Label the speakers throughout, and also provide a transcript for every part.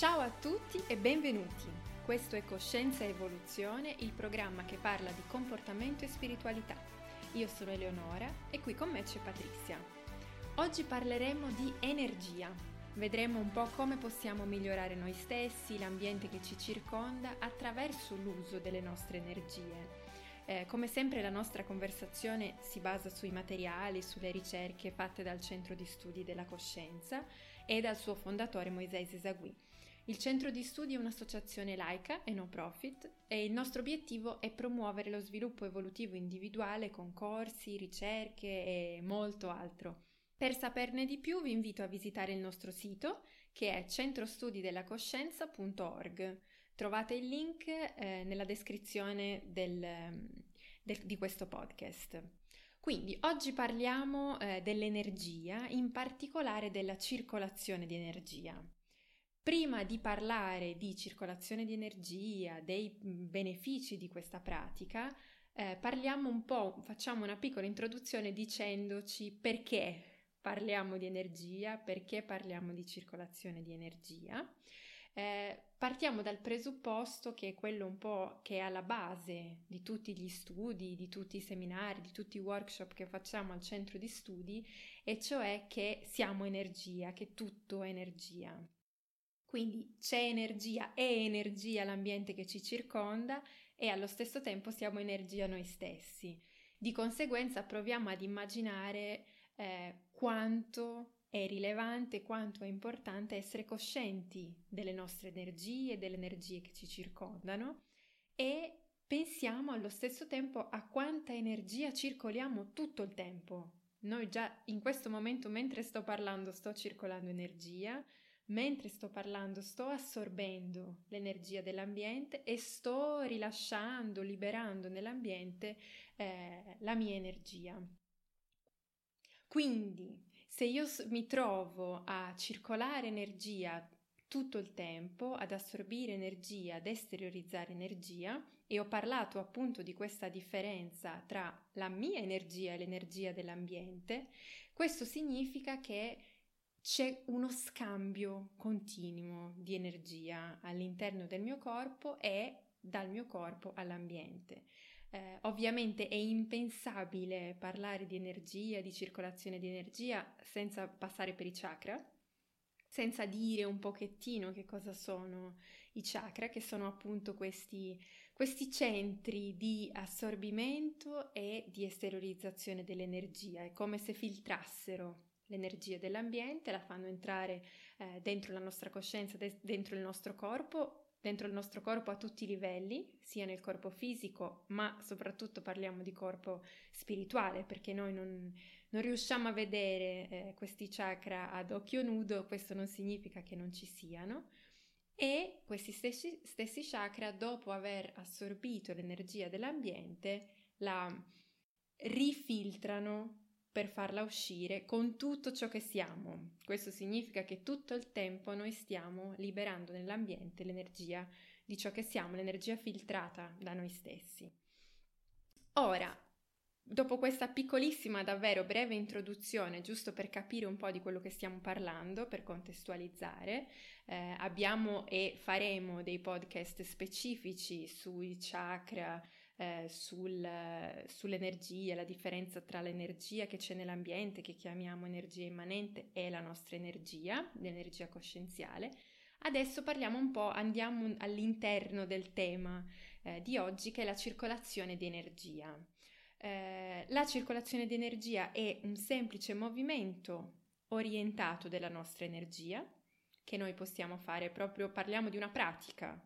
Speaker 1: Ciao a tutti e benvenuti. Questo è Coscienza e Evoluzione, il programma che parla di comportamento e spiritualità. Io sono Eleonora e qui con me c'è Patrizia. Oggi parleremo di energia. Vedremo un po' come possiamo migliorare noi stessi, l'ambiente che ci circonda attraverso l'uso delle nostre energie. Eh, come sempre la nostra conversazione si basa sui materiali, sulle ricerche fatte dal Centro di Studi della Coscienza e dal suo fondatore Moisés Esagui. Il centro di studi è un'associazione laica e no profit e il nostro obiettivo è promuovere lo sviluppo evolutivo individuale con corsi, ricerche e molto altro. Per saperne di più vi invito a visitare il nostro sito che è centrostudidelacoscienza.org. Trovate il link eh, nella descrizione del, del, di questo podcast. Quindi oggi parliamo eh, dell'energia, in particolare della circolazione di energia. Prima di parlare di circolazione di energia, dei benefici di questa pratica, eh, parliamo un po', facciamo una piccola introduzione dicendoci perché parliamo di energia, perché parliamo di circolazione di energia eh, partiamo dal presupposto che è quello un po' che è alla base di tutti gli studi, di tutti i seminari, di tutti i workshop che facciamo al centro di studi, e cioè che siamo energia, che tutto è energia. Quindi c'è energia, è energia l'ambiente che ci circonda e allo stesso tempo siamo energia noi stessi. Di conseguenza proviamo ad immaginare eh, quanto è rilevante quanto è importante essere coscienti delle nostre energie, delle energie che ci circondano e pensiamo allo stesso tempo a quanta energia circoliamo tutto il tempo. Noi già in questo momento, mentre sto parlando, sto circolando energia, mentre sto parlando sto assorbendo l'energia dell'ambiente e sto rilasciando, liberando nell'ambiente eh, la mia energia. Quindi se io mi trovo a circolare energia tutto il tempo, ad assorbire energia, ad esteriorizzare energia, e ho parlato appunto di questa differenza tra la mia energia e l'energia dell'ambiente, questo significa che c'è uno scambio continuo di energia all'interno del mio corpo e dal mio corpo all'ambiente. Eh, ovviamente è impensabile parlare di energia, di circolazione di energia senza passare per i chakra, senza dire un pochettino che cosa sono i chakra, che sono appunto questi, questi centri di assorbimento e di esteriorizzazione dell'energia. È come se filtrassero l'energia dell'ambiente, la fanno entrare eh, dentro la nostra coscienza, de- dentro il nostro corpo dentro il nostro corpo a tutti i livelli, sia nel corpo fisico, ma soprattutto parliamo di corpo spirituale, perché noi non, non riusciamo a vedere eh, questi chakra ad occhio nudo, questo non significa che non ci siano. E questi stessi, stessi chakra, dopo aver assorbito l'energia dell'ambiente, la rifiltrano per farla uscire con tutto ciò che siamo. Questo significa che tutto il tempo noi stiamo liberando nell'ambiente l'energia di ciò che siamo, l'energia filtrata da noi stessi. Ora, dopo questa piccolissima, davvero breve introduzione, giusto per capire un po' di quello che stiamo parlando, per contestualizzare, eh, abbiamo e faremo dei podcast specifici sui chakra, eh, sul, sull'energia, la differenza tra l'energia che c'è nell'ambiente, che chiamiamo energia immanente, e la nostra energia, l'energia coscienziale. Adesso parliamo un po', andiamo all'interno del tema eh, di oggi che è la circolazione di energia. Eh, la circolazione di energia è un semplice movimento orientato della nostra energia che noi possiamo fare proprio, parliamo di una pratica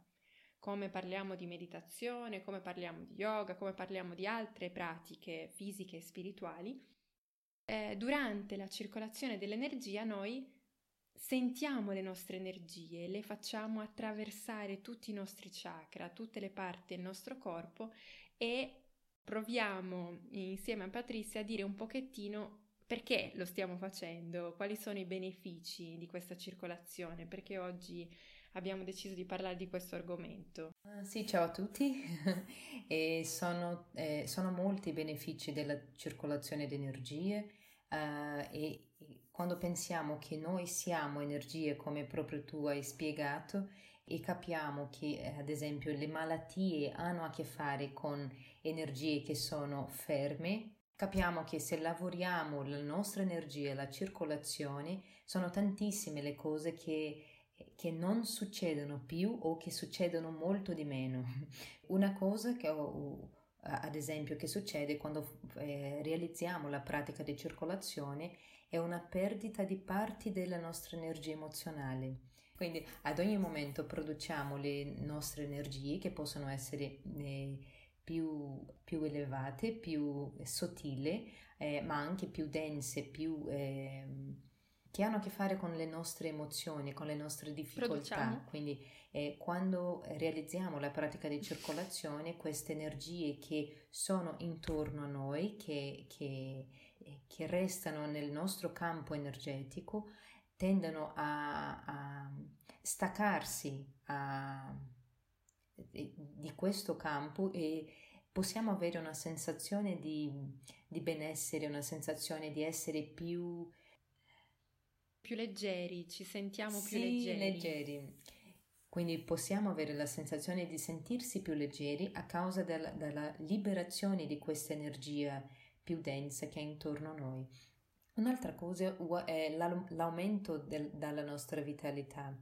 Speaker 1: come parliamo di meditazione, come parliamo di yoga, come parliamo di altre pratiche fisiche e spirituali, eh, durante la circolazione dell'energia noi sentiamo le nostre energie, le facciamo attraversare tutti i nostri chakra, tutte le parti del nostro corpo e proviamo insieme a Patrizia a dire un pochettino perché lo stiamo facendo, quali sono i benefici di questa circolazione, perché oggi abbiamo deciso di parlare di questo argomento.
Speaker 2: Uh, sì, ciao a tutti. sono, eh, sono molti i benefici della circolazione di energie. uh, e, e quando pensiamo che noi siamo energie come proprio tu hai spiegato e capiamo che eh, ad esempio le malattie hanno a che fare con energie che sono ferme, capiamo che se lavoriamo la nostra energia, la circolazione, sono tantissime le cose che che non succedono più o che succedono molto di meno. Una cosa che ho, ad esempio che succede quando eh, realizziamo la pratica di circolazione è una perdita di parti della nostra energia emozionale. Quindi ad ogni momento produciamo le nostre energie che possono essere eh, più, più, elevate, più sottili, eh, ma anche più dense, più eh, che hanno a che fare con le nostre emozioni, con le nostre difficoltà. Produciamo. Quindi eh, quando realizziamo la pratica di circolazione, queste energie che sono intorno a noi, che, che, eh, che restano nel nostro campo energetico, tendono a, a staccarsi a, di questo campo e possiamo avere una sensazione di, di benessere, una sensazione di essere più
Speaker 1: più leggeri, ci sentiamo più
Speaker 2: sì,
Speaker 1: leggeri.
Speaker 2: leggeri. Quindi possiamo avere la sensazione di sentirsi più leggeri a causa della, della liberazione di questa energia più densa che è intorno a noi. Un'altra cosa è l'aumento del, della nostra vitalità,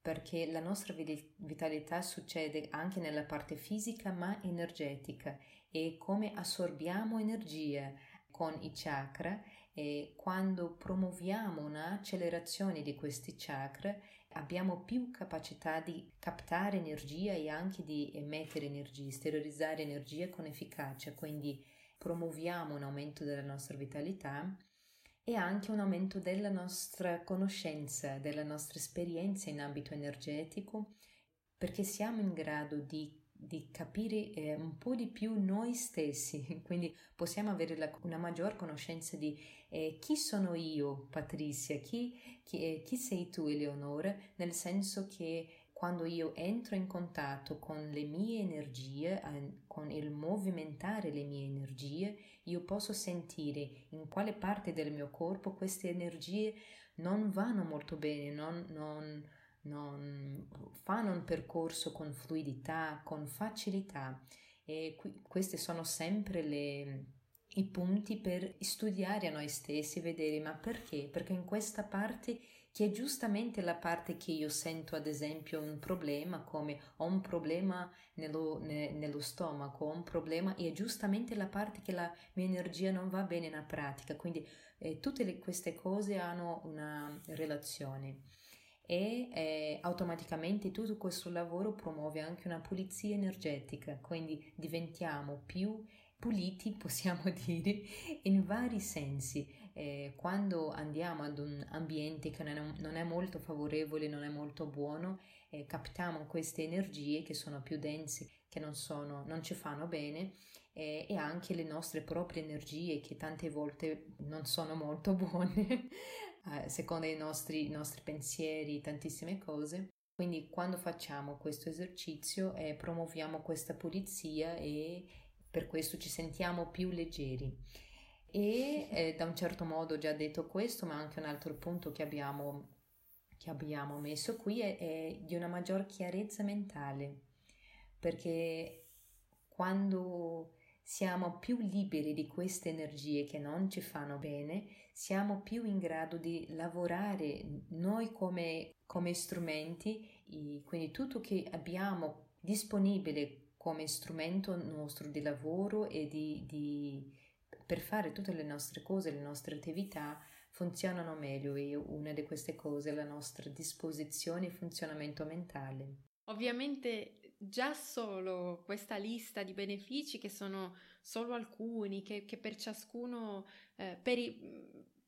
Speaker 2: perché la nostra vitalità succede anche nella parte fisica ma energetica e come assorbiamo energia con i chakra e quando promuoviamo un'accelerazione di questi chakra abbiamo più capacità di captare energia e anche di emettere energia, sterilizzare energia con efficacia, quindi promuoviamo un aumento della nostra vitalità e anche un aumento della nostra conoscenza, della nostra esperienza in ambito energetico, perché siamo in grado di di capire eh, un po' di più noi stessi, quindi possiamo avere la, una maggior conoscenza di eh, chi sono io, Patrizia, chi, chi, eh, chi sei tu, Eleonora, nel senso che quando io entro in contatto con le mie energie, con il movimentare le mie energie, io posso sentire in quale parte del mio corpo queste energie non vanno molto bene, non, non non fanno un percorso con fluidità, con facilità e qui, questi sono sempre le, i punti per studiare a noi stessi, vedere ma perché? Perché in questa parte che è giustamente la parte che io sento ad esempio un problema come ho un problema nello, ne, nello stomaco, ho un problema e è giustamente la parte che la mia energia non va bene nella pratica, quindi eh, tutte le, queste cose hanno una relazione e eh, automaticamente tutto questo lavoro promuove anche una pulizia energetica, quindi diventiamo più puliti, possiamo dire, in vari sensi. Eh, quando andiamo ad un ambiente che non è, non è molto favorevole, non è molto buono, eh, captiamo queste energie che sono più dense, che non, sono, non ci fanno bene eh, e anche le nostre proprie energie che tante volte non sono molto buone eh, secondo i nostri, i nostri pensieri, tantissime cose. Quindi quando facciamo questo esercizio eh, promuoviamo questa pulizia e per questo ci sentiamo più leggeri. E eh, da un certo modo ho già detto questo, ma anche un altro punto che abbiamo, che abbiamo messo qui è, è di una maggior chiarezza mentale, perché quando siamo più liberi di queste energie che non ci fanno bene, siamo più in grado di lavorare noi come, come strumenti, quindi tutto che abbiamo disponibile come strumento nostro di lavoro e di, di, per fare tutte le nostre cose, le nostre attività funzionano meglio e una di queste cose è la nostra disposizione e funzionamento mentale.
Speaker 1: Ovviamente già solo questa lista di benefici, che sono solo alcuni, che, che per ciascuno, eh, per, i,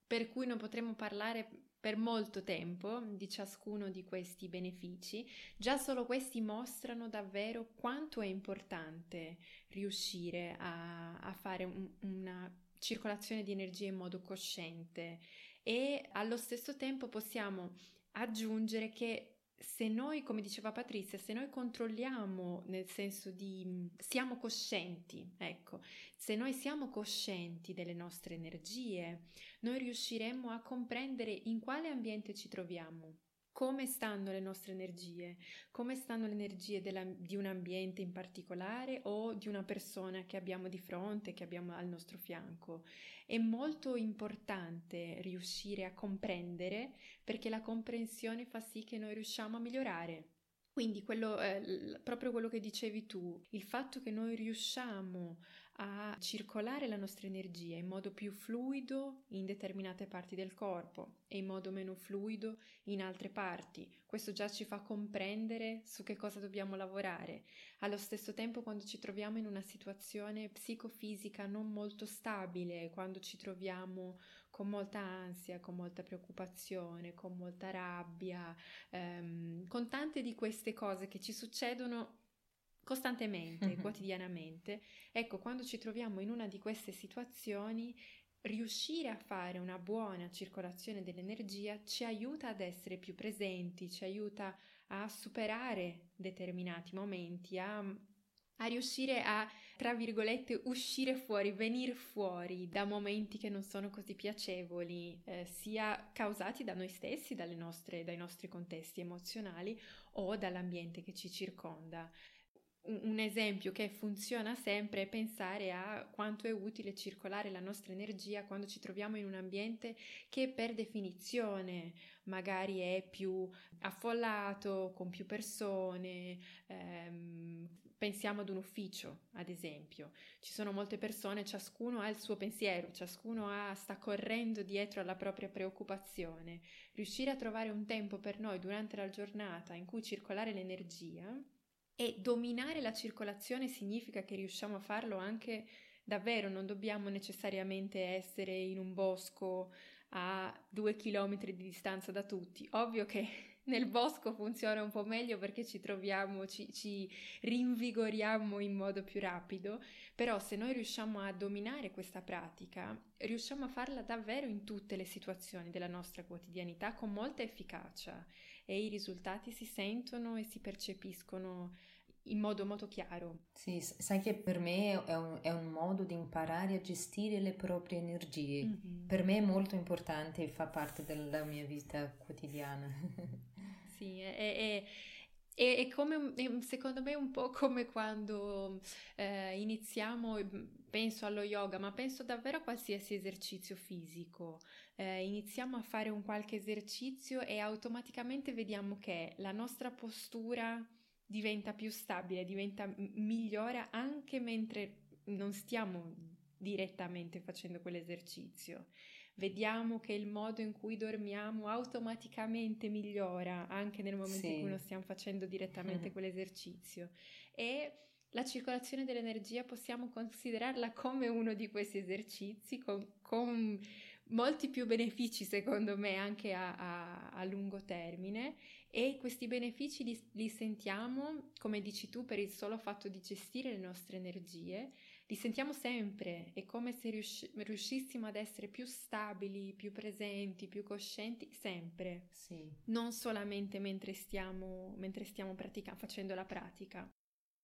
Speaker 1: per cui non potremo parlare per molto tempo di ciascuno di questi benefici, già solo questi mostrano davvero quanto è importante riuscire a, a fare un, una circolazione di energia in modo cosciente e allo stesso tempo possiamo aggiungere che se noi, come diceva Patrizia, se noi controlliamo nel senso di siamo coscienti, ecco, se noi siamo coscienti delle nostre energie, noi riusciremo a comprendere in quale ambiente ci troviamo, come stanno le nostre energie, come stanno le energie della, di un ambiente in particolare o di una persona che abbiamo di fronte, che abbiamo al nostro fianco. È molto importante riuscire a comprendere perché la comprensione fa sì che noi riusciamo a migliorare. Quindi quello, eh, proprio quello che dicevi tu, il fatto che noi riusciamo a circolare la nostra energia in modo più fluido in determinate parti del corpo e in modo meno fluido in altre parti. Questo già ci fa comprendere su che cosa dobbiamo lavorare. Allo stesso tempo, quando ci troviamo in una situazione psicofisica non molto stabile, quando ci troviamo con molta ansia, con molta preoccupazione, con molta rabbia, ehm, con tante di queste cose che ci succedono costantemente, mm-hmm. quotidianamente. Ecco, quando ci troviamo in una di queste situazioni, riuscire a fare una buona circolazione dell'energia ci aiuta ad essere più presenti, ci aiuta a superare determinati momenti, a, a riuscire a, tra virgolette, uscire fuori, venire fuori da momenti che non sono così piacevoli, eh, sia causati da noi stessi, nostre, dai nostri contesti emozionali o dall'ambiente che ci circonda un esempio che funziona sempre è pensare a quanto è utile circolare la nostra energia quando ci troviamo in un ambiente che per definizione magari è più affollato, con più persone. Ehm, pensiamo ad un ufficio, ad esempio. Ci sono molte persone, ciascuno ha il suo pensiero, ciascuno ha, sta correndo dietro alla propria preoccupazione. Riuscire a trovare un tempo per noi durante la giornata in cui circolare l'energia e dominare la circolazione significa che riusciamo a farlo anche davvero, non dobbiamo necessariamente essere in un bosco a due chilometri di distanza da tutti. Ovvio che nel bosco funziona un po' meglio perché ci troviamo, ci, ci, rinvigoriamo in modo più rapido, però se noi riusciamo a dominare questa pratica, riusciamo a farla davvero in tutte le situazioni della nostra quotidianità con molta efficacia e i risultati si sentono e si percepiscono in modo molto chiaro.
Speaker 2: Sì, sai che per me è un, è un modo di imparare a gestire le proprie energie. Mm-hmm. Per me è molto importante e fa parte della mia vita quotidiana.
Speaker 1: sì, è, è, è, è come, secondo me, un po' come quando eh, iniziamo, penso allo yoga, ma penso davvero a qualsiasi esercizio fisico eh, iniziamo a fare un qualche esercizio e automaticamente vediamo che la nostra postura diventa più stabile, diventa migliore anche mentre non stiamo direttamente facendo quell'esercizio. Vediamo che il modo in cui dormiamo automaticamente migliora anche nel momento sì. in cui non stiamo facendo direttamente quell'esercizio. E la circolazione dell'energia possiamo considerarla come uno di questi esercizi con, con molti più benefici secondo me anche a, a, a lungo termine e questi benefici li, li, sentiamo, come dici tu, per il solo fatto di gestire le nostre energie, li sentiamo sempre, è come se riusci- riuscissimo ad essere più stabili, più presenti, più coscienti, sempre,
Speaker 2: sì.
Speaker 1: non solamente mentre stiamo, mentre stiamo pratica- facendo la pratica.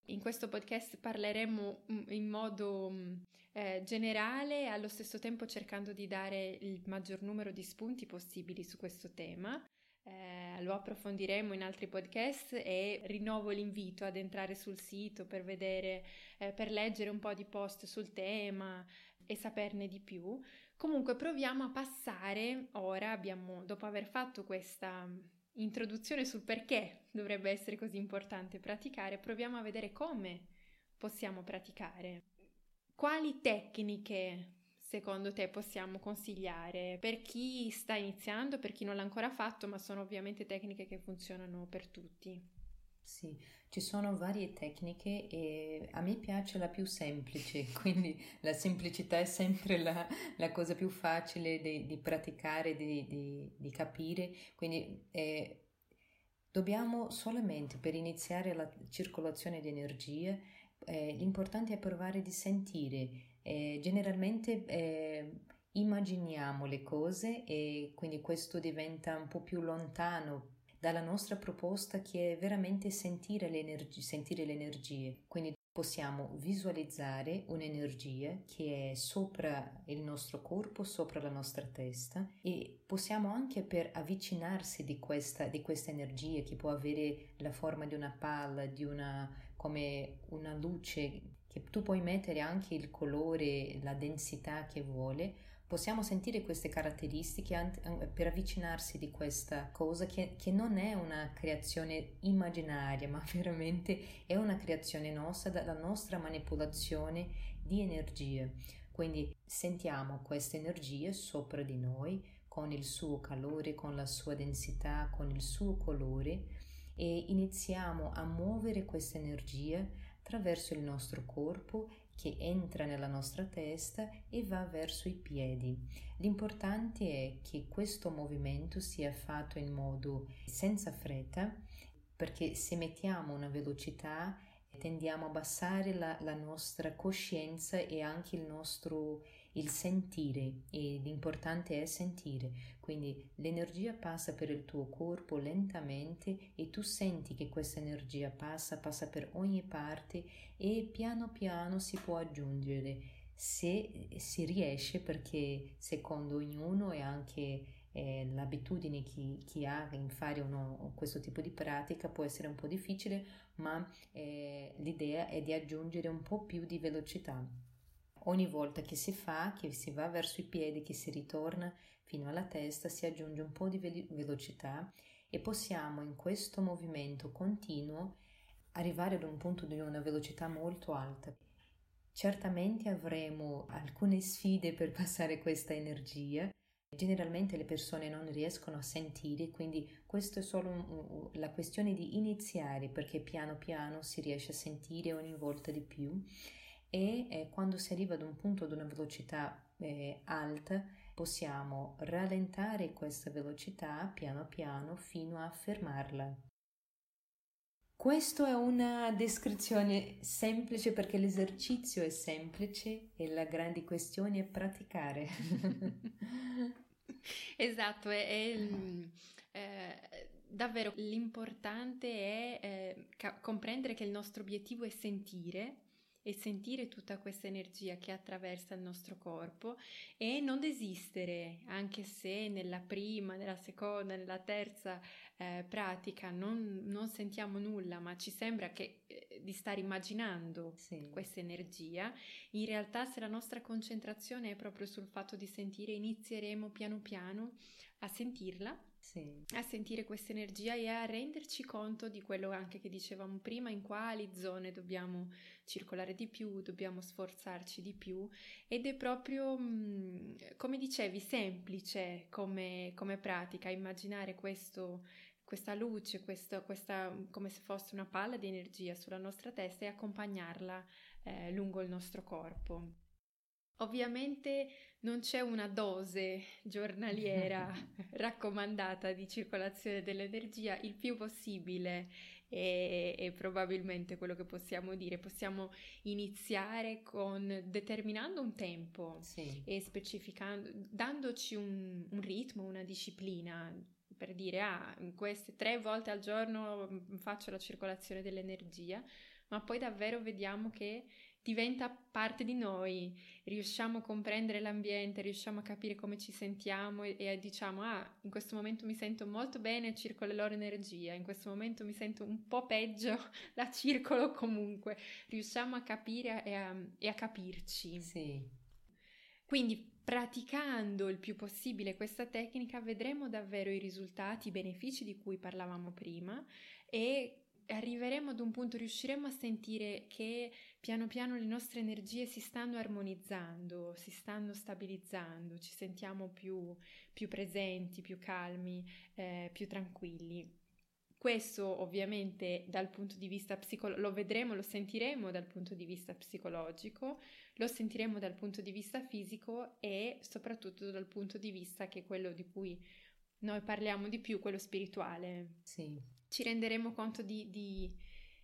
Speaker 1: In questo podcast parleremo mm, in modo mm, eh, generale e allo stesso tempo cercando di dare il maggior numero di spunti possibili su questo tema. Eh, lo approfondiremo in altri podcast e rinnovo l'invito ad entrare sul sito per vedere, eh, per leggere un po' di post sul tema e saperne di più. Comunque proviamo a passare ora, abbiamo, dopo aver fatto questa introduzione sul perché dovrebbe essere così importante praticare, proviamo a vedere come possiamo praticare. Quali tecniche secondo te possiamo consigliare per chi sta iniziando, per chi non l'ha ancora fatto, ma sono ovviamente tecniche che funzionano per tutti?
Speaker 2: Sì, ci sono varie tecniche e a me piace la più semplice, quindi la semplicità è sempre la, la cosa più facile di, di praticare, di, di, di, capire, quindi eh, dobbiamo solamente per iniziare la circolazione di energia, eh, l'importante è provare di sentire, eh, generalmente eh, immaginiamo le cose e quindi questo diventa un po' più lontano dalla nostra proposta che è veramente sentire le, energie, sentire le energie. Quindi possiamo visualizzare un'energia che è sopra il nostro corpo, sopra la nostra testa e possiamo anche per avvicinarsi di questa, di questa energia che può avere la forma di una palla, di una, come una luce che tu puoi mettere anche il colore, la densità che vuole, possiamo sentire queste caratteristiche per avvicinarsi di questa cosa che, che, non è una creazione immaginaria, ma veramente è una creazione nostra, dalla nostra manipolazione di energie. Quindi sentiamo questa energia sopra di noi con il suo calore, con la sua densità, con il suo colore e iniziamo a muovere questa energia attraverso il nostro corpo che entra nella nostra testa e va verso i piedi. L'importante è che questo movimento sia fatto in modo senza fretta, perché se mettiamo una velocità tendiamo a abbassare la, la nostra coscienza e anche il nostro il sentire e l'importante è sentire. Quindi l'energia passa per il tuo corpo lentamente e tu senti che questa energia passa passa per ogni parte e piano piano si può aggiungere se si riesce perché secondo ognuno e anche eh, l'abitudine chi, chi, ha in fare uno, questo tipo di pratica può essere un po' difficile ma eh, l'idea è di aggiungere un po' più di velocità Ogni volta che si fa, che si va verso i piedi, che si ritorna fino alla testa, si aggiunge un po' di ve- velocità e possiamo in questo movimento continuo arrivare ad un punto di una velocità molto alta. Certamente avremo alcune sfide per passare questa energia. Generalmente le persone non riescono a sentire, quindi questo è solo la questione di iniziare perché piano piano si riesce a sentire ogni volta di più e eh, quando si arriva ad un punto ad una velocità eh, alta possiamo rallentare questa velocità piano piano fino a fermarla. Questa è una descrizione semplice perché l'esercizio è semplice e la grande questione è praticare.
Speaker 1: esatto, è, è eh, davvero l'importante è eh, ca- comprendere che il nostro obiettivo è sentire e sentire tutta questa energia che attraversa il nostro corpo e non desistere, anche se nella prima, nella seconda, nella terza eh, pratica non, non, sentiamo nulla, ma ci sembra che, eh, di stare immaginando sì. questa energia, in realtà se la nostra concentrazione è proprio sul fatto di sentire, inizieremo piano piano a sentirla sì. a sentire questa energia e a renderci conto di quello anche che dicevamo prima, in quali zone dobbiamo circolare di più, dobbiamo sforzarci di più ed è proprio, mm, come dicevi, semplice come, come pratica, immaginare questo, questa luce, questo, questa, come se fosse una palla di energia sulla nostra testa e accompagnarla eh, lungo il nostro corpo. Ovviamente non c'è una dose giornaliera raccomandata di circolazione dell'energia, il più possibile è, è, probabilmente quello che possiamo dire. Possiamo iniziare con determinando un tempo sì. e specificando, dandoci un, un ritmo, una disciplina per dire ah, queste tre volte al giorno mm, faccio la circolazione dell'energia, ma poi davvero vediamo che diventa parte di noi, riusciamo a comprendere l'ambiente, riusciamo a capire come ci sentiamo e, e diciamo ah, in questo momento mi sento molto bene, circolo la loro energia, in questo momento mi sento un po' peggio, la circolo comunque, riusciamo a capire e a, e a capirci. Sì. Quindi praticando il più possibile questa tecnica vedremo davvero i risultati, i benefici di cui parlavamo prima e arriveremo ad un punto, riusciremo a sentire che piano piano le nostre energie si stanno armonizzando, si stanno stabilizzando, ci sentiamo più, più presenti, più calmi, eh, più tranquilli. Questo ovviamente dal punto di vista psicologico, lo vedremo, lo sentiremo dal punto di vista psicologico, lo sentiremo dal punto di vista fisico e soprattutto dal punto di vista che è quello di cui noi parliamo di più, quello spirituale. Sì. Ci renderemo conto di, di,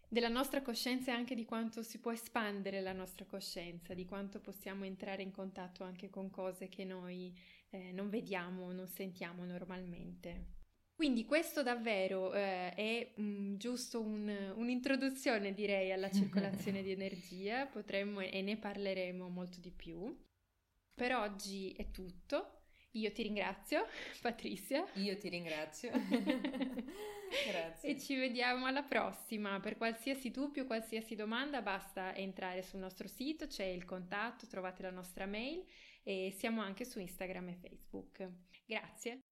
Speaker 1: della nostra coscienza e anche di quanto si può espandere la nostra coscienza, di quanto possiamo entrare in contatto anche con cose che noi eh, non vediamo, non sentiamo normalmente. Quindi questo davvero eh, è mh, mm, giusto un, un'introduzione, direi, alla circolazione di energia, potremmo e ne parleremo molto di più. Per oggi è tutto. Io ti ringrazio, Patrizia.
Speaker 2: Io ti ringrazio. Grazie.
Speaker 1: E ci vediamo alla prossima. Per qualsiasi dubbio, qualsiasi domanda, basta entrare sul nostro sito, c'è il contatto, trovate la nostra mail e siamo anche su Instagram e Facebook. Grazie.